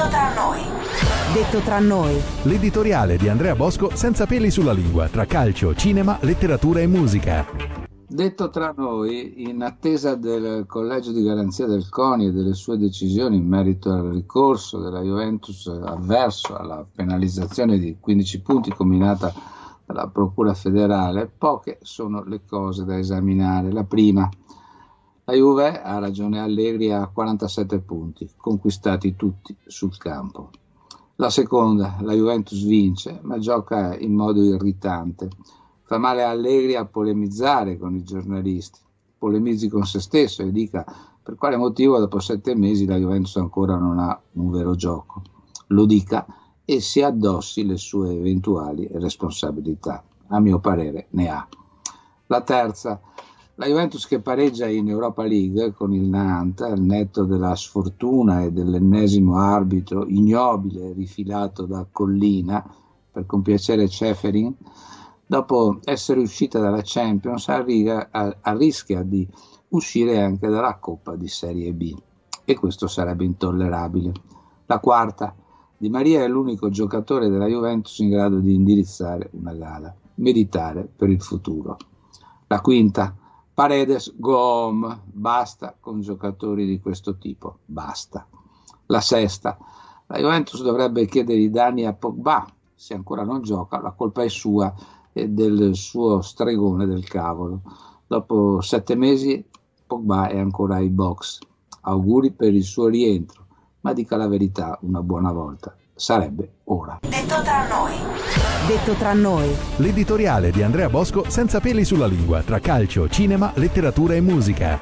Detto tra noi. Detto tra noi. L'editoriale di Andrea Bosco senza peli sulla lingua tra calcio, cinema, letteratura e musica. Detto tra noi, in attesa del collegio di garanzia del CONI e delle sue decisioni in merito al ricorso della Juventus avverso alla penalizzazione di 15 punti combinata dalla Procura federale, poche sono le cose da esaminare. La prima, la Juve ha ragione Allegri a 47 punti, conquistati tutti sul campo. La seconda, la Juventus vince, ma gioca in modo irritante. Fa male a Allegri a polemizzare con i giornalisti, polemizzi con se stesso e dica per quale motivo dopo sette mesi la Juventus ancora non ha un vero gioco. Lo dica e si addossi le sue eventuali responsabilità. A mio parere ne ha. La terza, la Juventus che pareggia in Europa League con il Nantes, al netto della sfortuna e dell'ennesimo arbitro ignobile rifilato da Collina per compiacere Ceferin, dopo essere uscita dalla Champions arriva, a, a rischia di uscire anche dalla Coppa di Serie B e questo sarebbe intollerabile. La quarta, Di Maria è l'unico giocatore della Juventus in grado di indirizzare una gara, meditare per il futuro. La quinta, Paredes, go home, basta con giocatori di questo tipo, basta. La sesta, la Juventus dovrebbe chiedere i danni a Pogba, se ancora non gioca, la colpa è sua e del suo stregone del cavolo. Dopo sette mesi Pogba è ancora ai box. Auguri per il suo rientro, ma dica la verità una buona volta. Sarebbe ora. Detto tra noi. Detto tra noi. L'editoriale di Andrea Bosco senza peli sulla lingua tra calcio, cinema, letteratura e musica.